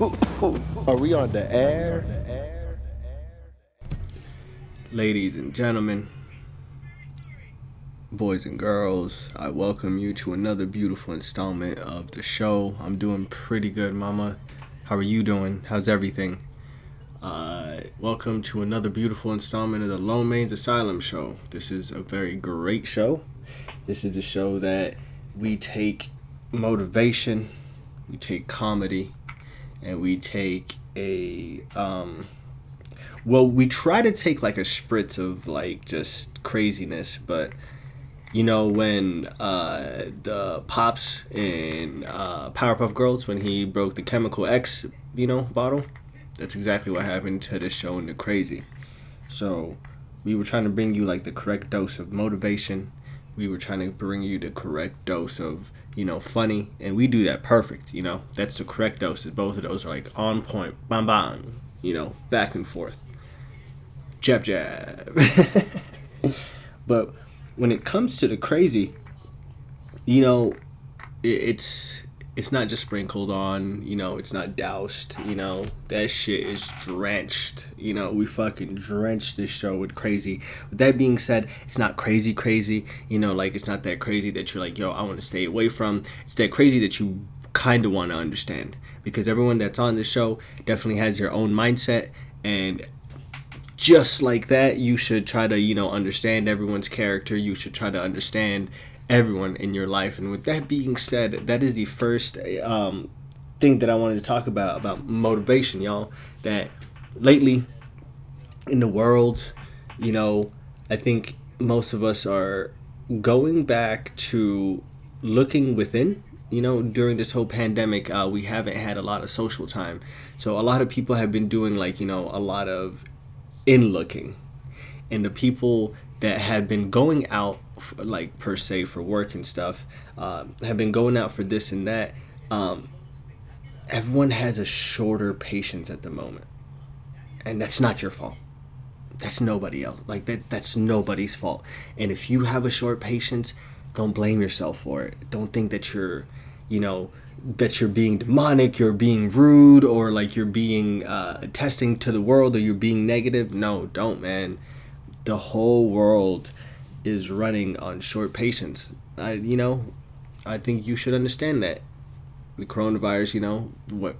Are we on the air? Ladies and gentlemen, boys and girls, I welcome you to another beautiful installment of the show. I'm doing pretty good, mama. How are you doing? How's everything? Uh, welcome to another beautiful installment of the Lone Mains Asylum show. This is a very great show. This is a show that we take motivation, we take comedy, and we take a um, well, we try to take like a spritz of like just craziness, but you know when uh, the pops in uh, Powerpuff Girls when he broke the Chemical X, you know, bottle. That's exactly what happened to this show in the crazy. So we were trying to bring you like the correct dose of motivation. We were trying to bring you the correct dose of you know funny, and we do that perfect. You know that's the correct dose. Both of those are like on point, bam bam. You know, back and forth jab jab. but when it comes to the crazy, you know, it, it's it's not just sprinkled on, you know, it's not doused, you know, that shit is drenched. You know, we fucking drenched this show with crazy. With that being said, it's not crazy crazy, you know, like it's not that crazy that you're like, yo, I want to stay away from. It's that crazy that you kind of want to understand because everyone that's on the show definitely has their own mindset and just like that, you should try to, you know, understand everyone's character. You should try to understand everyone in your life. And with that being said, that is the first um, thing that I wanted to talk about about motivation, y'all. That lately in the world, you know, I think most of us are going back to looking within you know during this whole pandemic uh, we haven't had a lot of social time so a lot of people have been doing like you know a lot of in looking and the people that have been going out for, like per se for work and stuff uh, have been going out for this and that um, everyone has a shorter patience at the moment and that's not your fault that's nobody else like that that's nobody's fault and if you have a short patience don't blame yourself for it don't think that you're you know that you're being demonic, you're being rude, or like you're being uh, testing to the world, or you're being negative. No, don't, man. The whole world is running on short patience. I, you know, I think you should understand that the coronavirus. You know, what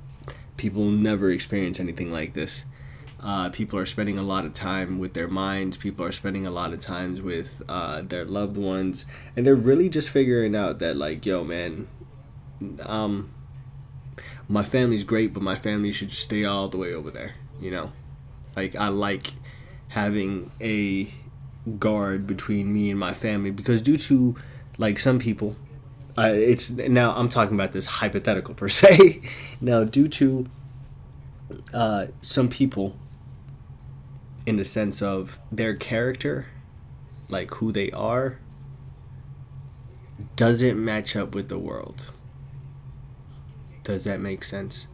people never experience anything like this. Uh, people are spending a lot of time with their minds. People are spending a lot of times with uh, their loved ones, and they're really just figuring out that, like, yo, man, um, my family's great, but my family should stay all the way over there. You know, like I like having a guard between me and my family because due to like some people, uh, it's now I'm talking about this hypothetical per se. now due to uh, some people, in the sense of their character, like who they are, doesn't match up with the world does that make sense?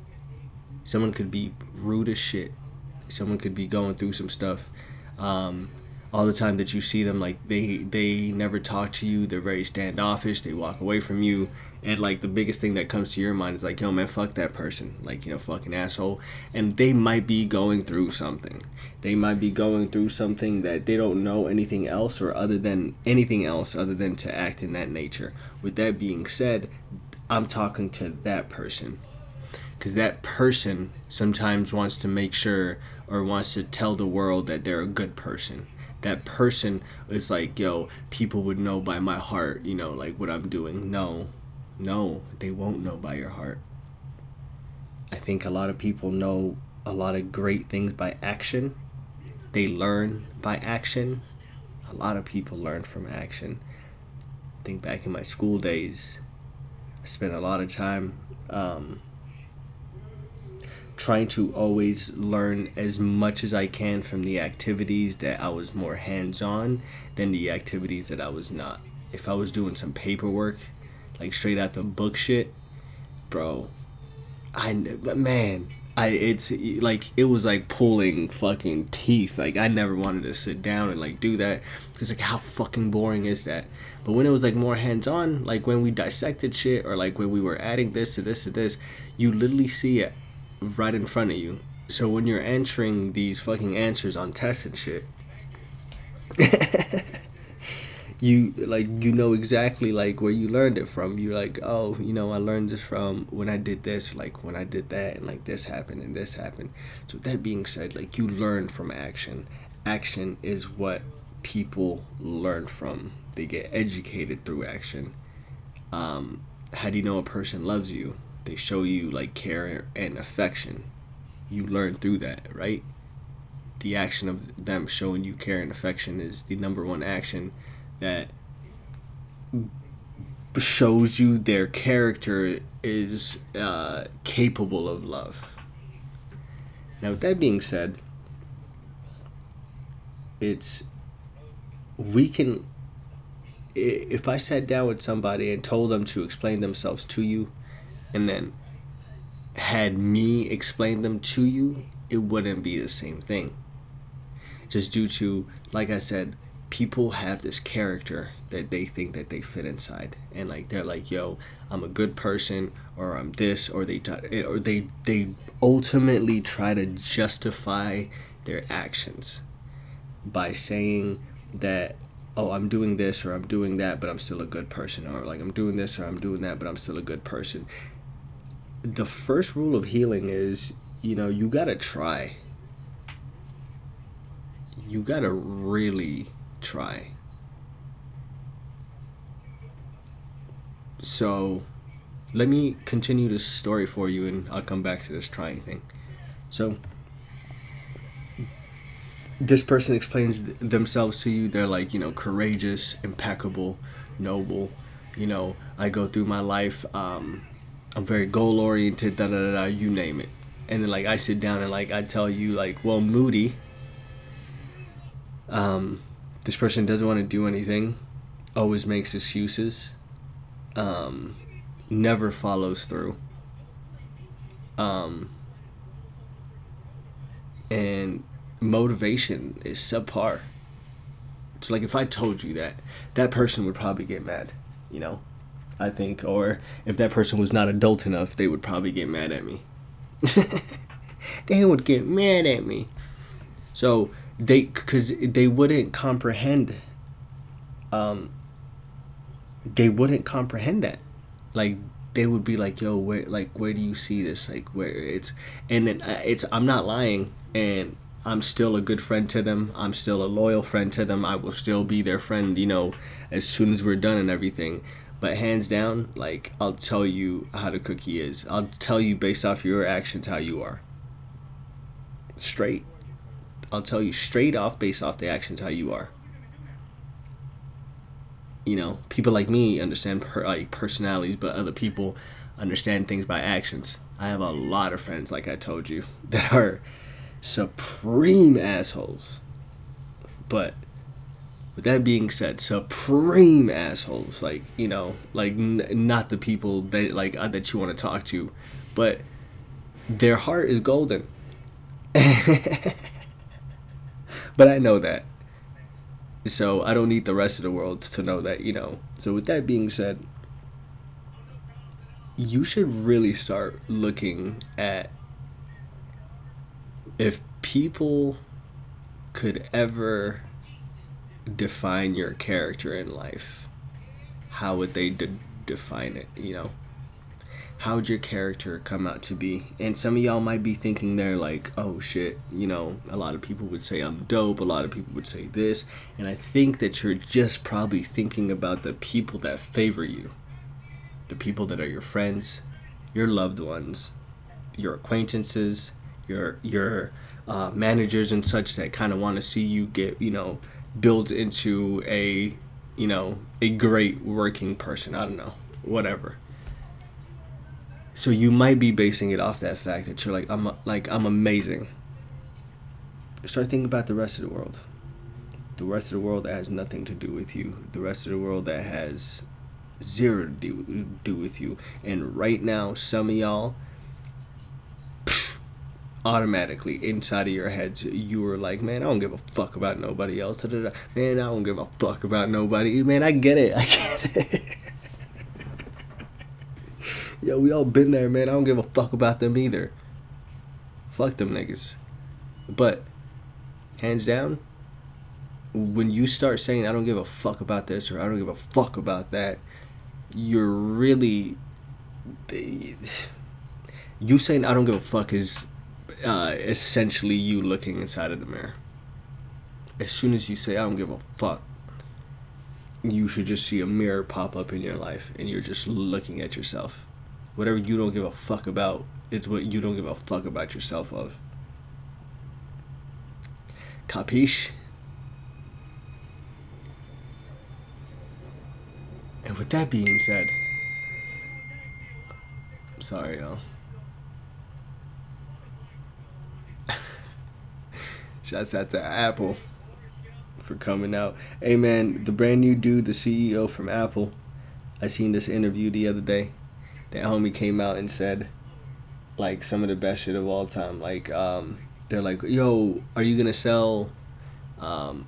Someone could be rude as shit. Someone could be going through some stuff. Um, all the time that you see them, like they they never talk to you. They're very standoffish. They walk away from you. And like the biggest thing that comes to your mind is like, yo man, fuck that person. Like you know, fucking asshole. And they might be going through something. They might be going through something that they don't know anything else or other than anything else other than to act in that nature. With that being said, I'm talking to that person. Because that person sometimes wants to make sure or wants to tell the world that they're a good person. That person is like, yo, people would know by my heart, you know, like what I'm doing. No, no, they won't know by your heart. I think a lot of people know a lot of great things by action. They learn by action. A lot of people learn from action. I think back in my school days, I spent a lot of time um, trying to always learn as much as I can from the activities that I was more hands on than the activities that I was not. If I was doing some paperwork, like straight out the book shit, bro, I man, I it's like it was like pulling fucking teeth. Like I never wanted to sit down and like do that. Cause like how fucking boring is that? But when it was like more hands on, like when we dissected shit or like when we were adding this to this to this, you literally see it right in front of you. So when you're answering these fucking answers on tests and shit, you like you know exactly like where you learned it from. You're like, oh, you know, I learned this from when I did this, like when I did that, and like this happened and this happened. So that being said, like you learn from action. Action is what people learn from. They get educated through action. Um, how do you know a person loves you? They show you like care and affection. You learn through that, right? The action of them showing you care and affection is the number one action that shows you their character is uh, capable of love. Now, with that being said, it's we can if I sat down with somebody and told them to explain themselves to you and then had me explain them to you, it wouldn't be the same thing. Just due to, like I said, people have this character that they think that they fit inside and like they're like yo i'm a good person or i'm this or they eh, or they they ultimately try to justify their actions by saying that oh i'm doing this or i'm doing that but i'm still a good person or like i'm doing this or i'm doing that but i'm still a good person the first rule of healing is you know you gotta try you gotta really try. So, let me continue this story for you and I'll come back to this trying thing. So, this person explains themselves to you. They're like, you know, courageous, impeccable, noble. You know, I go through my life. Um, I'm very goal oriented. Da da da. You name it. And then like I sit down and like I tell you like, well, Moody. Um, this person doesn't want to do anything, always makes excuses, um, never follows through. Um, and motivation is subpar. So, like, if I told you that, that person would probably get mad, you know? I think, or if that person was not adult enough, they would probably get mad at me. they would get mad at me. So, they because they wouldn't comprehend um they wouldn't comprehend that. Like they would be like yo where like where do you see this? Like where it's and it, uh, it's i'm not lying and i'm still a good friend to them. I'm still a loyal friend to them. I will still be their friend you know as soon as we're done and everything but hands down like i'll tell you how the cookie is i'll tell you based off your actions how you are straight I'll tell you straight off based off the actions how you are. You know, people like me understand per, like personalities, but other people understand things by actions. I have a lot of friends, like I told you, that are supreme assholes. But with that being said, supreme assholes, like you know, like n- not the people that like uh, that you want to talk to, but their heart is golden. But I know that. So I don't need the rest of the world to know that, you know. So with that being said, you should really start looking at if people could ever define your character in life, how would they de- define it, you know? how'd your character come out to be? And some of y'all might be thinking they're like, oh shit, you know, a lot of people would say I'm dope, a lot of people would say this. And I think that you're just probably thinking about the people that favor you, the people that are your friends, your loved ones, your acquaintances, your, your, uh, managers and such that kind of want to see you get, you know, built into a, you know, a great working person. I don't know, whatever so you might be basing it off that fact that you're like I'm like I'm amazing. Start thinking about the rest of the world. The rest of the world that has nothing to do with you. The rest of the world that has zero to do, do with you. And right now, some of y'all automatically inside of your heads you were like man i don't give a fuck about nobody else man i don't give a fuck about nobody man i get it i get it Yo, we all been there, man. I don't give a fuck about them either. Fuck them niggas. But hands down, when you start saying I don't give a fuck about this or I don't give a fuck about that, you're really you saying I don't give a fuck is uh, essentially you looking inside of the mirror. As soon as you say I don't give a fuck, you should just see a mirror pop up in your life and you're just looking at yourself. Whatever you don't give a fuck about, it's what you don't give a fuck about yourself of. Capiche? And with that being said, I'm sorry, y'all. Shouts out to Apple for coming out. Hey man, the brand new dude, the CEO from Apple, I seen this interview the other day. That homie came out and said, like some of the best shit of all time. Like, um, they're like, "Yo, are you gonna sell um,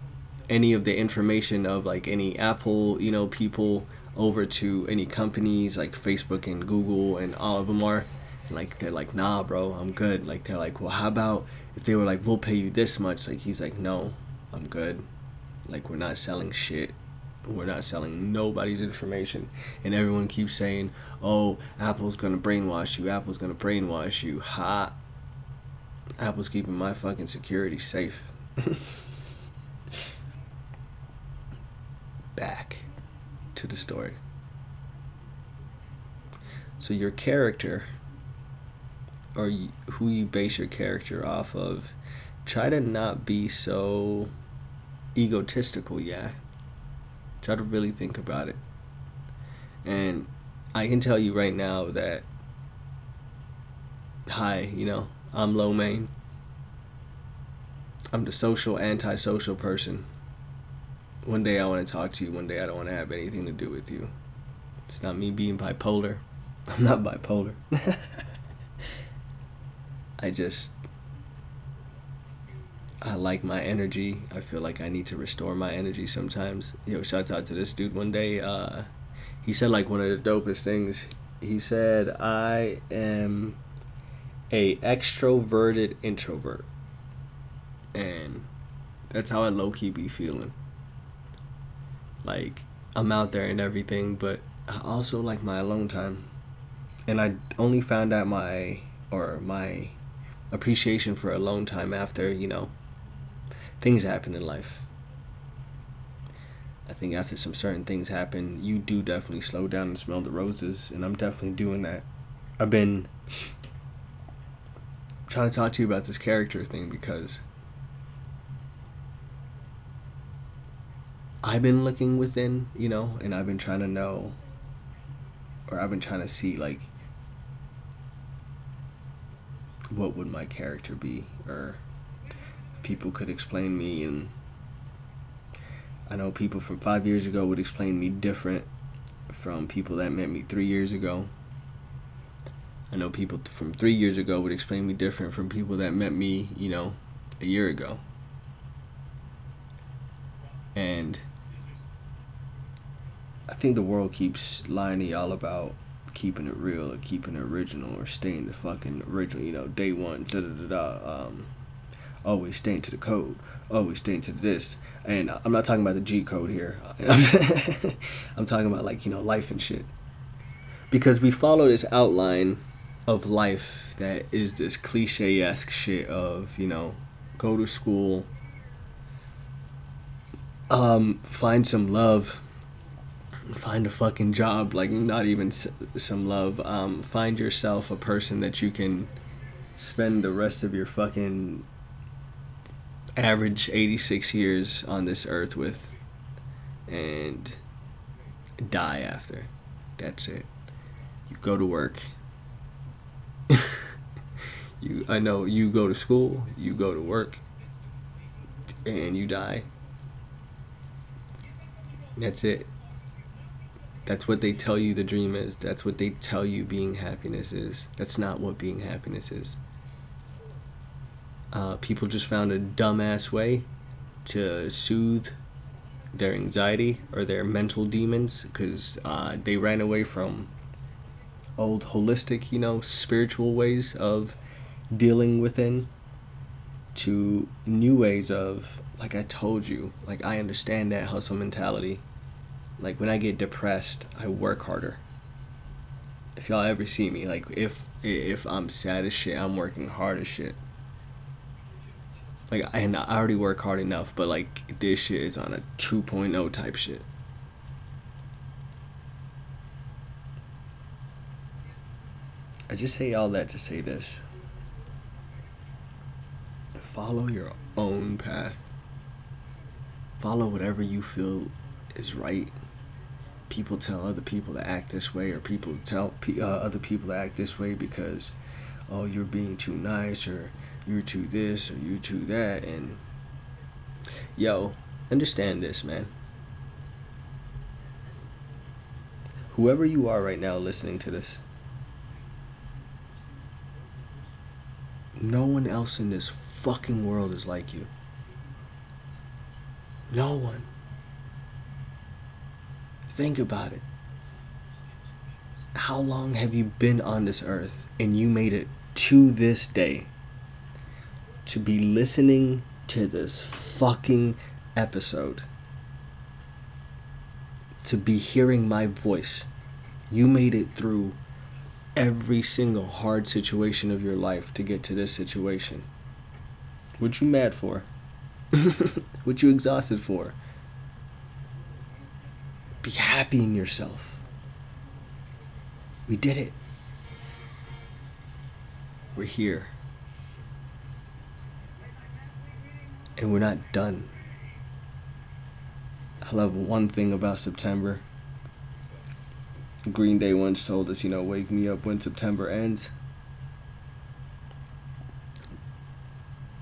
any of the information of like any Apple, you know, people over to any companies like Facebook and Google and all of them are?" Like they're like, "Nah, bro, I'm good." Like they're like, "Well, how about if they were like, we'll pay you this much?" Like he's like, "No, I'm good." Like we're not selling shit. We're not selling nobody's information. And everyone keeps saying, "Oh, Apple's to brainwash you. Apple's to brainwash you." Ha. Apple's keeping my fucking security safe. Back to the story. So your character or who you base your character off of, try to not be so egotistical, yeah. Try to really think about it. And I can tell you right now that, hi, you know, I'm low main. I'm the social, antisocial person. One day I want to talk to you, one day I don't want to have anything to do with you. It's not me being bipolar. I'm not bipolar. I just I like my energy. I feel like I need to restore my energy sometimes. Yo, shouts out to this dude one day. Uh, he said like one of the dopest things. He said, "I am a extroverted introvert," and that's how I low key be feeling. Like I'm out there and everything, but I also like my alone time. And I only found out my or my appreciation for alone time after you know things happen in life. I think after some certain things happen, you do definitely slow down and smell the roses, and I'm definitely doing that. I've been trying to talk to you about this character thing because I've been looking within, you know, and I've been trying to know, or I've been trying to see, like, what would my character be, or people could explain me and I know people from five years ago would explain me different from people that met me three years ago. I know people from three years ago would explain me different from people that met me, you know, a year ago. And I think the world keeps lying to y'all about keeping it real or keeping it original or staying the fucking original, you know, day one, da da da da. Um, always staying to the code, always staying to this. And I'm not talking about the G code here. I'm talking about like, you know, life and shit. Because we follow this outline of life that is this cliche esque shit of, you know, go to school, um, find some love, find a fucking job, like not even some love. Um, find yourself a person that you can spend the rest of your fucking average 86 years on this earth with and die after. That's it. You go to work. you I know you go to school, you go to work and you die. That's it. That's what they tell you the dream is. That's what they tell you being happiness is. That's not what being happiness is. Uh, people just found a dumbass way to soothe their anxiety or their mental demons because uh, they ran away from old holistic, you know, spiritual ways of dealing within to new ways of like I told you, like I understand that hustle mentality. Like when I get depressed, I work harder. If y'all ever see me, like if if I'm sad as shit, I'm working hard as shit. Like and I already work hard enough, but like this shit is on a 2.0 type shit. I just say all that to say this. Follow your own path. Follow whatever you feel is right. People tell other people to act this way, or people tell uh, other people to act this way because, oh, you're being too nice, or you're too this, or you're too that. And, yo, understand this, man. Whoever you are right now listening to this, No one else in this fucking world is like you. No one. Think about it. How long have you been on this earth and you made it to this day to be listening to this fucking episode? To be hearing my voice. You made it through every single hard situation of your life to get to this situation. What you mad for? what you exhausted for? Be happy in yourself. We did it. We're here. And we're not done. I love one thing about September Green Day once told us, you know, wake me up when September ends.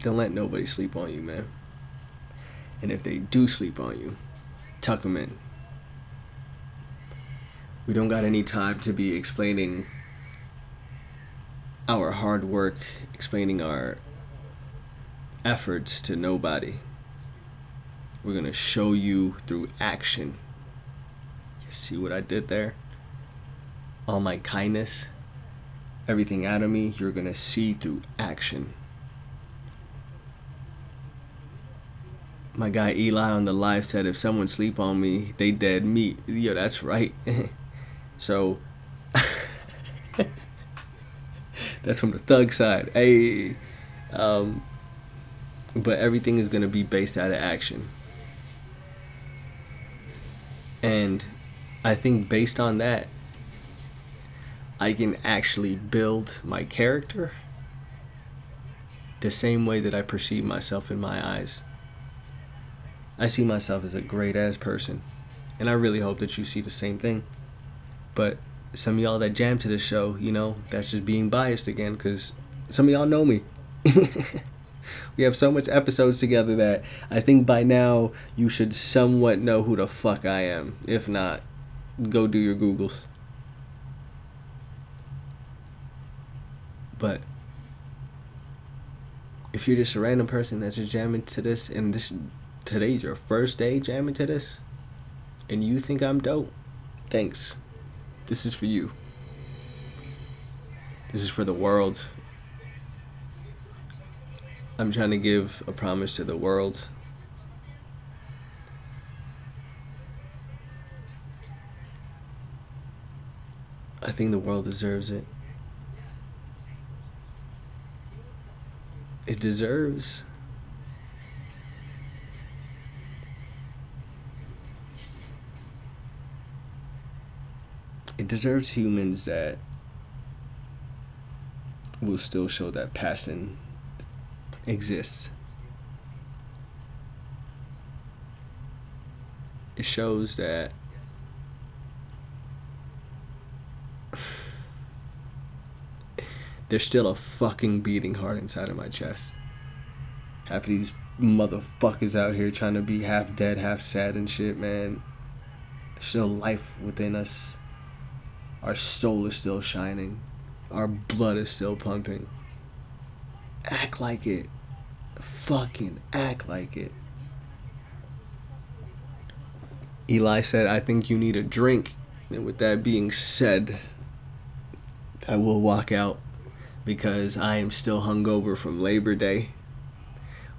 Don't let nobody sleep on you, man. And if they do sleep on you, tuck them in. We don't got any time to be explaining our hard work, explaining our efforts to nobody. We're going to show you through action. You see what I did there? all my kindness, everything out of me, you're going to see through action. My guy Eli on the live said, if someone sleep on me, they dead meat. Yo, that's right. so, that's from the thug side. Hey, um, but everything is going to be based out of action. And I think based on that, I can actually build my character the same way that I perceive myself in my eyes. I see myself as a great ass person, and I really hope that you see the same thing. But some of y'all that jam to the show, you know, that's just being biased again because some of y'all know me. we have so much episodes together that I think by now you should somewhat know who the fuck I am. If not, go do your Googles. But if you're just a random person that's just jamming to this and this today's your first day jamming to this and you think I'm dope, thanks. This is for you. This is for the world. I'm trying to give a promise to the world. I think the world deserves it. it deserves. It deserves humans that will still show that passion exists. It shows that there's still a fucking beating heart inside of my chest. Half of these motherfuckers out here trying to be half dead, half sad and shit, man. There's still life within us. Our soul is still shining. Our blood is still pumping. Act like it. Fucking act like it. Eli said, I think you need a drink. And with that being said, I will walk out because I am still hungover from Labor Day.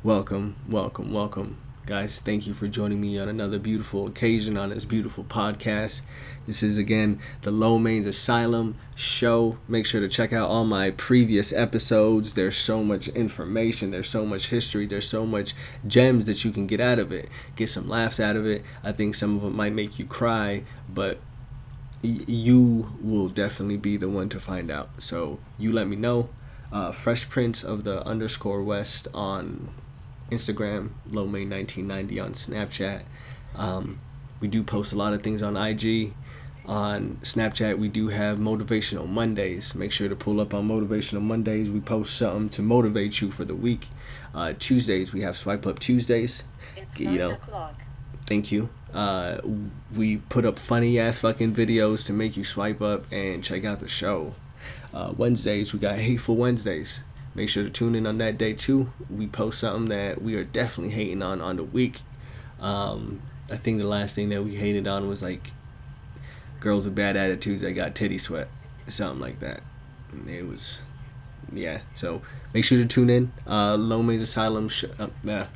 Welcome, welcome, welcome. Guys, thank you for joining me on another beautiful occasion on this beautiful podcast. This is again the Low Mains Asylum show. Make sure to check out all my previous episodes. There's so much information, there's so much history, there's so much gems that you can get out of it. Get some laughs out of it. I think some of them might make you cry, but you will definitely be the one to find out. So you let me know. Uh, Fresh Prince of the underscore West on Instagram, Lomay1990 on Snapchat. Um, we do post a lot of things on IG. On Snapchat, we do have Motivational Mondays. Make sure to pull up on Motivational Mondays. We post something to motivate you for the week. Uh, Tuesdays, we have Swipe Up Tuesdays. It's you know, o'clock. Thank you. Uh, we put up funny ass fucking videos to make you swipe up and check out the show. Uh, Wednesdays, we got Hateful Wednesdays. Make sure to tune in on that day too. We post something that we are definitely hating on on the week. Um, I think the last thing that we hated on was like girls with bad attitudes that got titty sweat, something like that. And it was, yeah. So make sure to tune in. Uh, Asylum, sh- uh, uh.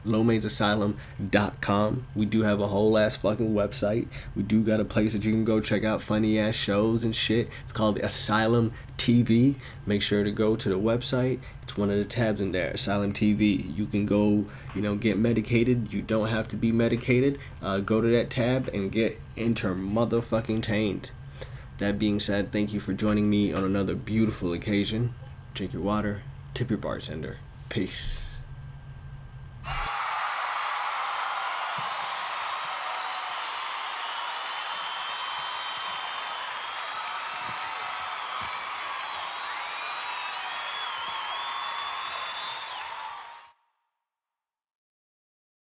We do have a whole ass fucking website. We do got a place that you can go check out funny ass shows and shit. It's called Asylum TV. Make sure to go to the website. It's one of the tabs in there, Asylum TV. You can go, you know, get medicated. You don't have to be medicated. Uh, go to that tab and get inter motherfucking tained. That being said, thank you for joining me on another beautiful occasion. Drink your water, tip your bartender. Peace.